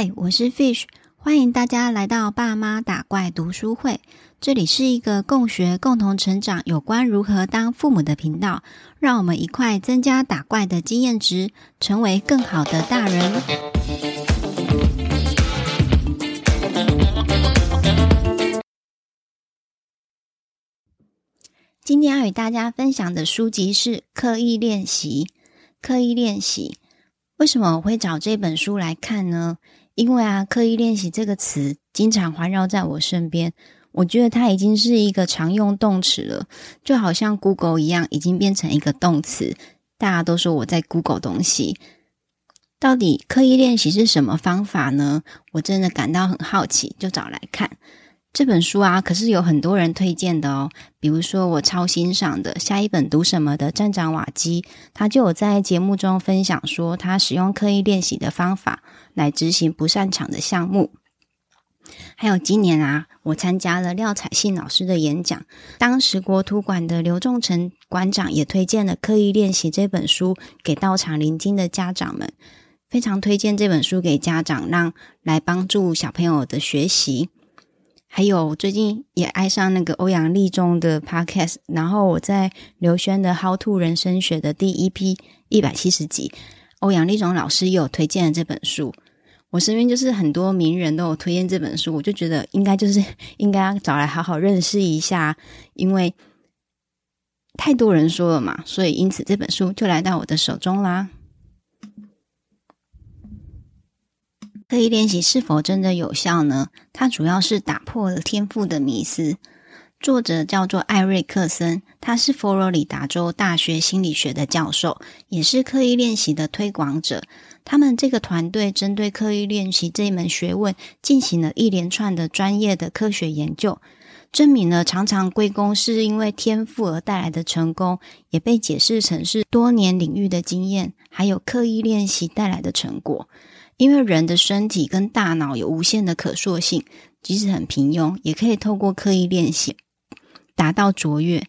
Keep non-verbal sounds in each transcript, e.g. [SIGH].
嗨，我是 Fish，欢迎大家来到爸妈打怪读书会。这里是一个共学、共同成长有关如何当父母的频道，让我们一块增加打怪的经验值，成为更好的大人。今天要与大家分享的书籍是《刻意练习》。刻意练习，为什么我会找这本书来看呢？因为啊，刻意练习这个词经常环绕在我身边，我觉得它已经是一个常用动词了，就好像 Google 一样，已经变成一个动词。大家都说我在 Google 东西，到底刻意练习是什么方法呢？我真的感到很好奇，就找来看。这本书啊，可是有很多人推荐的哦。比如说，我超欣赏的下一本读什么的站长瓦基，他就有在节目中分享说，他使用刻意练习的方法来执行不擅长的项目。还有今年啊，我参加了廖彩信老师的演讲，当时国图馆的刘仲成馆长也推荐了《刻意练习》这本书给到场聆听的家长们，非常推荐这本书给家长，让来帮助小朋友的学习。还有最近也爱上那个欧阳立中的 podcast，然后我在刘轩的《How to 人生学》的第一批一百七十集，欧阳立中老师也有推荐了这本书。我身边就是很多名人都有推荐这本书，我就觉得应该就是应该要找来好好认识一下，因为太多人说了嘛，所以因此这本书就来到我的手中啦。刻意练习是否真的有效呢？它主要是打破了天赋的迷思。作者叫做艾瑞克森，他是佛罗里达州大学心理学的教授，也是刻意练习的推广者。他们这个团队针对刻意练习这一门学问进行了一连串的专业的科学研究，证明了常常归功是因为天赋而带来的成功，也被解释成是多年领域的经验，还有刻意练习带来的成果。因为人的身体跟大脑有无限的可塑性，即使很平庸，也可以透过刻意练习达到卓越。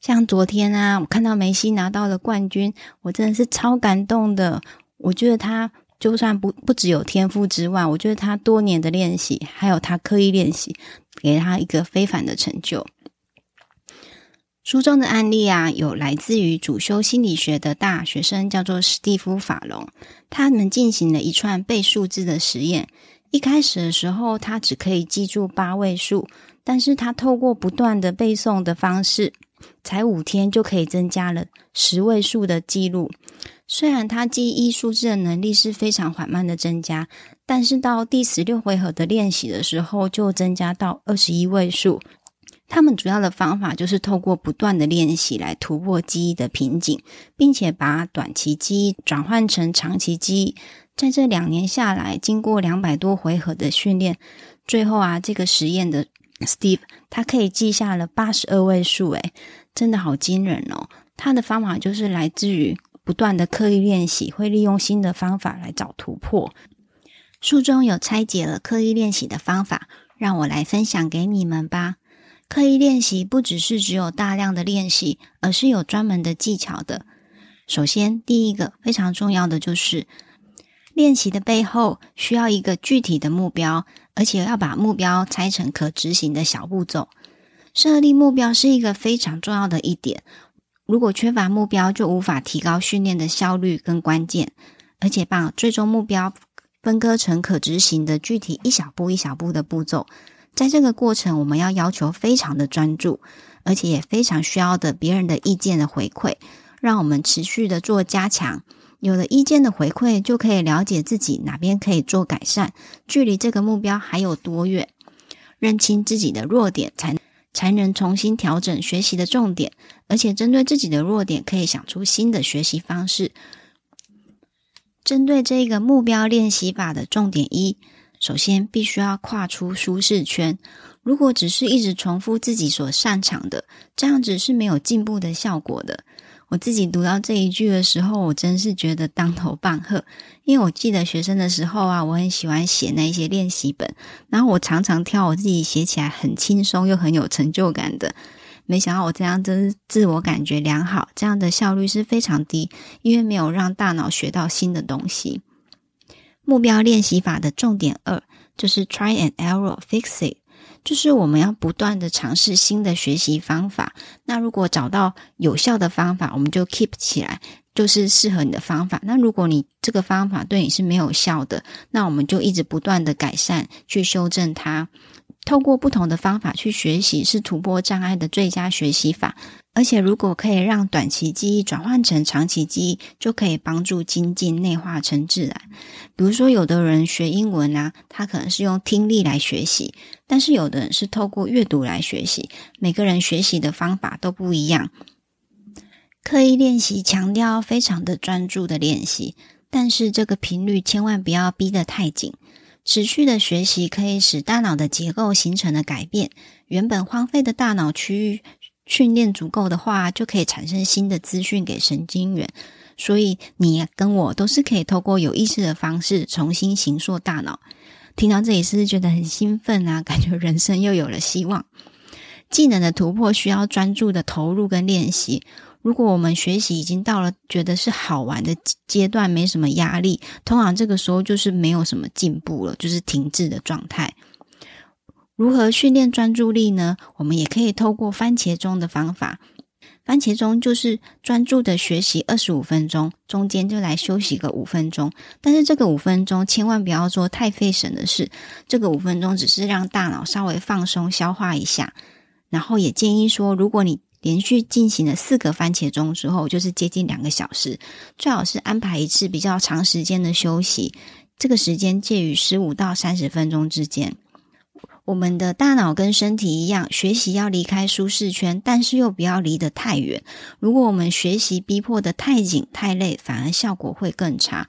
像昨天啊，我看到梅西拿到了冠军，我真的是超感动的。我觉得他就算不不只有天赋之外，我觉得他多年的练习，还有他刻意练习，给他一个非凡的成就。书中的案例啊，有来自于主修心理学的大学生，叫做史蒂夫·法隆。他们进行了一串背数字的实验。一开始的时候，他只可以记住八位数，但是他透过不断的背诵的方式，才五天就可以增加了十位数的记录。虽然他记忆数字的能力是非常缓慢的增加，但是到第十六回合的练习的时候，就增加到二十一位数。他们主要的方法就是透过不断的练习来突破记忆的瓶颈，并且把短期记忆转换成长期记忆。在这两年下来，经过两百多回合的训练，最后啊，这个实验的 Steve 他可以记下了八十二位数，诶，真的好惊人哦！他的方法就是来自于不断的刻意练习，会利用新的方法来找突破。书中有拆解了刻意练习的方法，让我来分享给你们吧。刻意练习不只是只有大量的练习，而是有专门的技巧的。首先，第一个非常重要的就是练习的背后需要一个具体的目标，而且要把目标拆成可执行的小步骤。设立目标是一个非常重要的一点。如果缺乏目标，就无法提高训练的效率跟关键。而且把最终目标分割成可执行的具体一小步一小步的步骤。在这个过程，我们要要求非常的专注，而且也非常需要的别人的意见的回馈，让我们持续的做加强。有了意见的回馈，就可以了解自己哪边可以做改善，距离这个目标还有多远，认清自己的弱点，才才能重新调整学习的重点，而且针对自己的弱点，可以想出新的学习方式。针对这个目标练习法的重点一。首先，必须要跨出舒适圈。如果只是一直重复自己所擅长的，这样子是没有进步的效果的。我自己读到这一句的时候，我真是觉得当头棒喝。因为我记得学生的时候啊，我很喜欢写那些练习本，然后我常常挑我自己写起来很轻松又很有成就感的。没想到我这样真是自我感觉良好，这样的效率是非常低，因为没有让大脑学到新的东西。目标练习法的重点二就是 try and error fix it，就是我们要不断的尝试新的学习方法。那如果找到有效的方法，我们就 keep 起来，就是适合你的方法。那如果你这个方法对你是没有效的，那我们就一直不断的改善，去修正它。透过不同的方法去学习，是突破障碍的最佳学习法。而且，如果可以让短期记忆转换成长期记忆，就可以帮助精进内化成自然。比如说，有的人学英文啊，他可能是用听力来学习，但是有的人是透过阅读来学习。每个人学习的方法都不一样。刻意练习强调非常的专注的练习，但是这个频率千万不要逼得太紧。持续的学习可以使大脑的结构形成了改变，原本荒废的大脑区域。训练足够的话，就可以产生新的资讯给神经元。所以你跟我都是可以透过有意识的方式重新形塑大脑。听到这里是不是觉得很兴奋啊？[LAUGHS] 感觉人生又有了希望。技能的突破需要专注的投入跟练习。如果我们学习已经到了觉得是好玩的阶段，没什么压力，通常这个时候就是没有什么进步了，就是停滞的状态。如何训练专注力呢？我们也可以透过番茄钟的方法。番茄钟就是专注的学习二十五分钟，中间就来休息个五分钟。但是这个五分钟千万不要做太费神的事。这个五分钟只是让大脑稍微放松、消化一下。然后也建议说，如果你连续进行了四个番茄钟之后，就是接近两个小时，最好是安排一次比较长时间的休息。这个时间介于十五到三十分钟之间。我们的大脑跟身体一样，学习要离开舒适圈，但是又不要离得太远。如果我们学习逼迫得太紧、太累，反而效果会更差。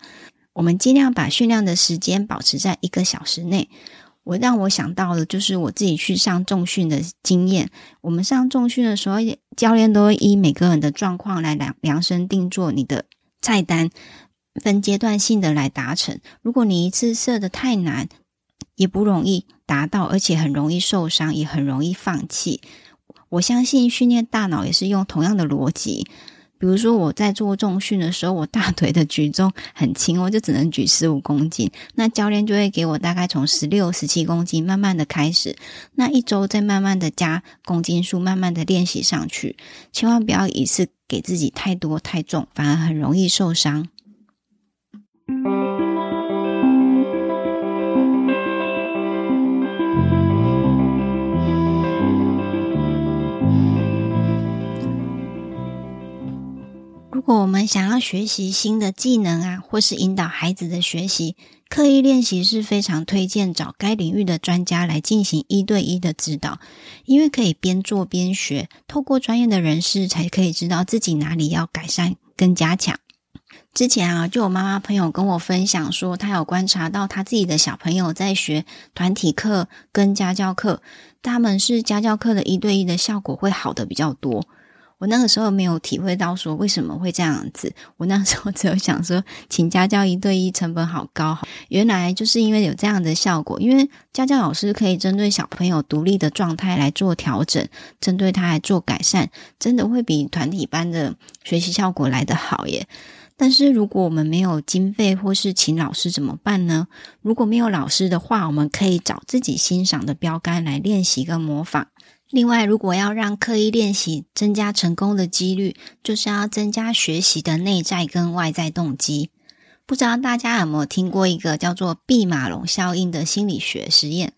我们尽量把训练的时间保持在一个小时内。我让我想到的就是我自己去上重训的经验。我们上重训的时候，教练都会依每个人的状况来量量身定做你的菜单，分阶段性的来达成。如果你一次设得太难，也不容易达到，而且很容易受伤，也很容易放弃。我相信训练大脑也是用同样的逻辑。比如说我在做重训的时候，我大腿的举重很轻，[LAUGHS] 我就只能举十五公斤，那教练就会给我大概从十六、十七公斤慢慢的开始，那一周再慢慢的加公斤数，慢慢的练习上去。千万不要一次给自己太多太重，反而很容易受伤。如果我们想要学习新的技能啊，或是引导孩子的学习，刻意练习是非常推荐找该领域的专家来进行一对一的指导，因为可以边做边学，透过专业的人士才可以知道自己哪里要改善跟加强。之前啊，就有妈妈朋友跟我分享说，她有观察到她自己的小朋友在学团体课跟家教课，他们是家教课的一对一的效果会好的比较多。我那个时候没有体会到说为什么会这样子，我那时候只有想说，请家教一对一成本好高，原来就是因为有这样的效果，因为家教老师可以针对小朋友独立的状态来做调整，针对他来做改善，真的会比团体班的学习效果来得好耶。但是如果我们没有经费或是请老师怎么办呢？如果没有老师的话，我们可以找自己欣赏的标杆来练习跟模仿。另外，如果要让刻意练习增加成功的几率，就是要增加学习的内在跟外在动机。不知道大家有没有听过一个叫做毕马龙效应的心理学实验？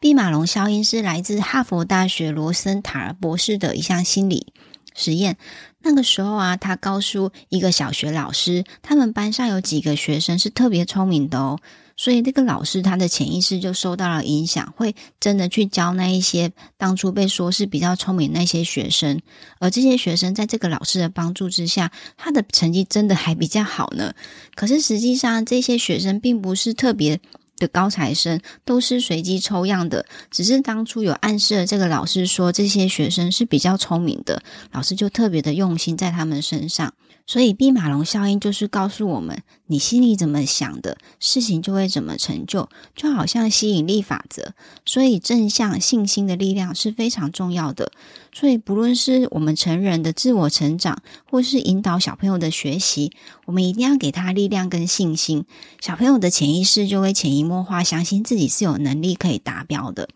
毕马龙效应是来自哈佛大学罗森塔尔博士的一项心理实验。那个时候啊，他告诉一个小学老师，他们班上有几个学生是特别聪明的哦。所以，这个老师他的潜意识就受到了影响，会真的去教那一些当初被说是比较聪明那些学生，而这些学生在这个老师的帮助之下，他的成绩真的还比较好呢。可是实际上，这些学生并不是特别的高材生，都是随机抽样的，只是当初有暗示了这个老师说这些学生是比较聪明的，老师就特别的用心在他们身上。所以，毕马龙效应就是告诉我们，你心里怎么想的，事情就会怎么成就，就好像吸引力法则。所以，正向信心的力量是非常重要的。所以，不论是我们成人的自我成长，或是引导小朋友的学习，我们一定要给他力量跟信心。小朋友的潜意识就会潜移默化，相信自己是有能力可以达标的。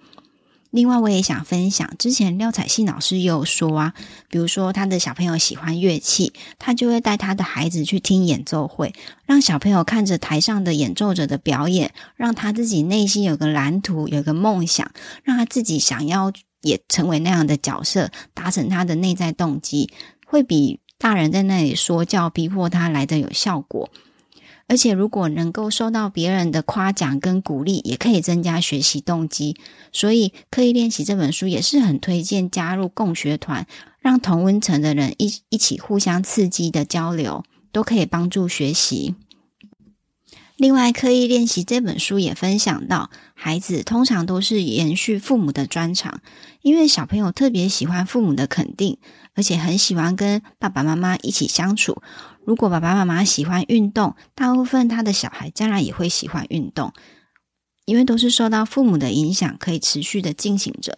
另外，我也想分享，之前廖彩信老师也有说啊，比如说他的小朋友喜欢乐器，他就会带他的孩子去听演奏会，让小朋友看着台上的演奏者的表演，让他自己内心有个蓝图，有个梦想，让他自己想要也成为那样的角色，达成他的内在动机，会比大人在那里说教逼迫他来的有效果。而且，如果能够受到别人的夸奖跟鼓励，也可以增加学习动机。所以，刻意练习这本书也是很推荐加入共学团，让同温层的人一一起互相刺激的交流，都可以帮助学习。另外，刻意练习这本书也分享到，孩子通常都是延续父母的专长，因为小朋友特别喜欢父母的肯定，而且很喜欢跟爸爸妈妈一起相处。如果爸爸妈妈喜欢运动，大部分他的小孩将来也会喜欢运动，因为都是受到父母的影响，可以持续的进行着。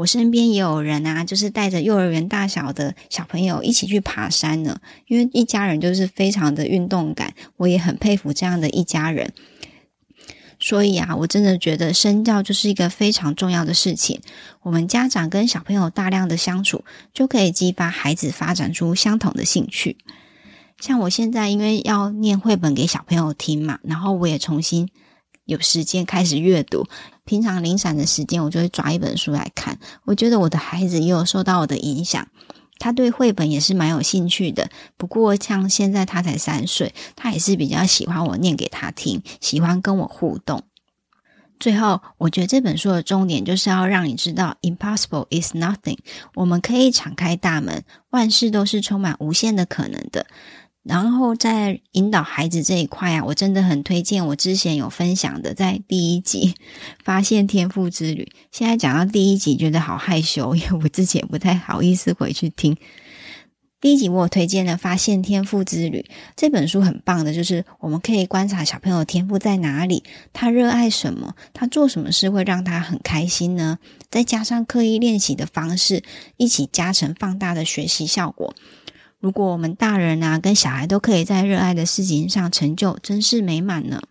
我身边也有人啊，就是带着幼儿园大小的小朋友一起去爬山呢，因为一家人就是非常的运动感，我也很佩服这样的一家人。所以啊，我真的觉得身教就是一个非常重要的事情。我们家长跟小朋友大量的相处，就可以激发孩子发展出相同的兴趣。像我现在因为要念绘本给小朋友听嘛，然后我也重新有时间开始阅读。平常零散的时间，我就会抓一本书来看。我觉得我的孩子也有受到我的影响，他对绘本也是蛮有兴趣的。不过像现在他才三岁，他也是比较喜欢我念给他听，喜欢跟我互动。最后，我觉得这本书的重点就是要让你知道，impossible is nothing。我们可以敞开大门，万事都是充满无限的可能的。然后在引导孩子这一块啊，我真的很推荐我之前有分享的，在第一集 [LAUGHS] 发现天赋之旅。现在讲到第一集，觉得好害羞，因为我自己也不太好意思回去听。第一集我有推荐了《发现天赋之旅》这本书，很棒的，就是我们可以观察小朋友天赋在哪里，他热爱什么，他做什么事会让他很开心呢？再加上刻意练习的方式，一起加成放大的学习效果。如果我们大人啊跟小孩都可以在热爱的事情上成就，真是美满呢。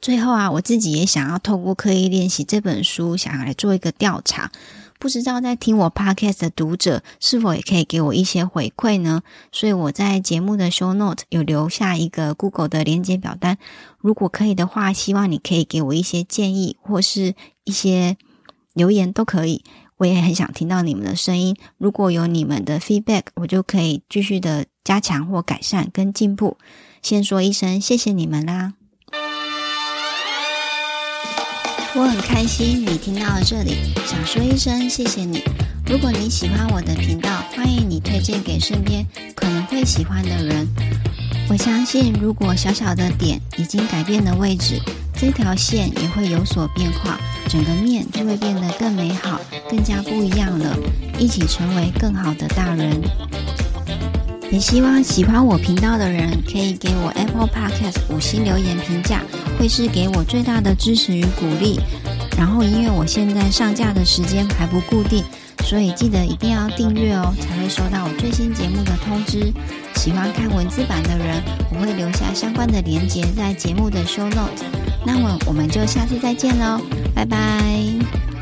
最后啊，我自己也想要透过刻意练习这本书，想要来做一个调查，不知道在听我 podcast 的读者是否也可以给我一些回馈呢？所以我在节目的 show note 有留下一个 Google 的连接表单，如果可以的话，希望你可以给我一些建议或是一些留言都可以。我也很想听到你们的声音，如果有你们的 feedback，我就可以继续的加强或改善跟进步。先说一声谢谢你们啦！我很开心你听到了这里，想说一声谢谢你。如果你喜欢我的频道，欢迎你推荐给身边可能会喜欢的人。我相信，如果小小的点已经改变了位置，这条线也会有所变化，整个面就会变得更美好，更加不一样了。一起成为更好的大人。也希望喜欢我频道的人可以给我 Apple Podcast 五星留言评价，会是给我最大的支持与鼓励。然后，因为我现在上架的时间还不固定，所以记得一定要订阅哦，才会收到我最新节目的通知。喜欢看文字版的人，我会留下相关的连接在节目的 Show Note。那么我们就下次再见喽，拜拜。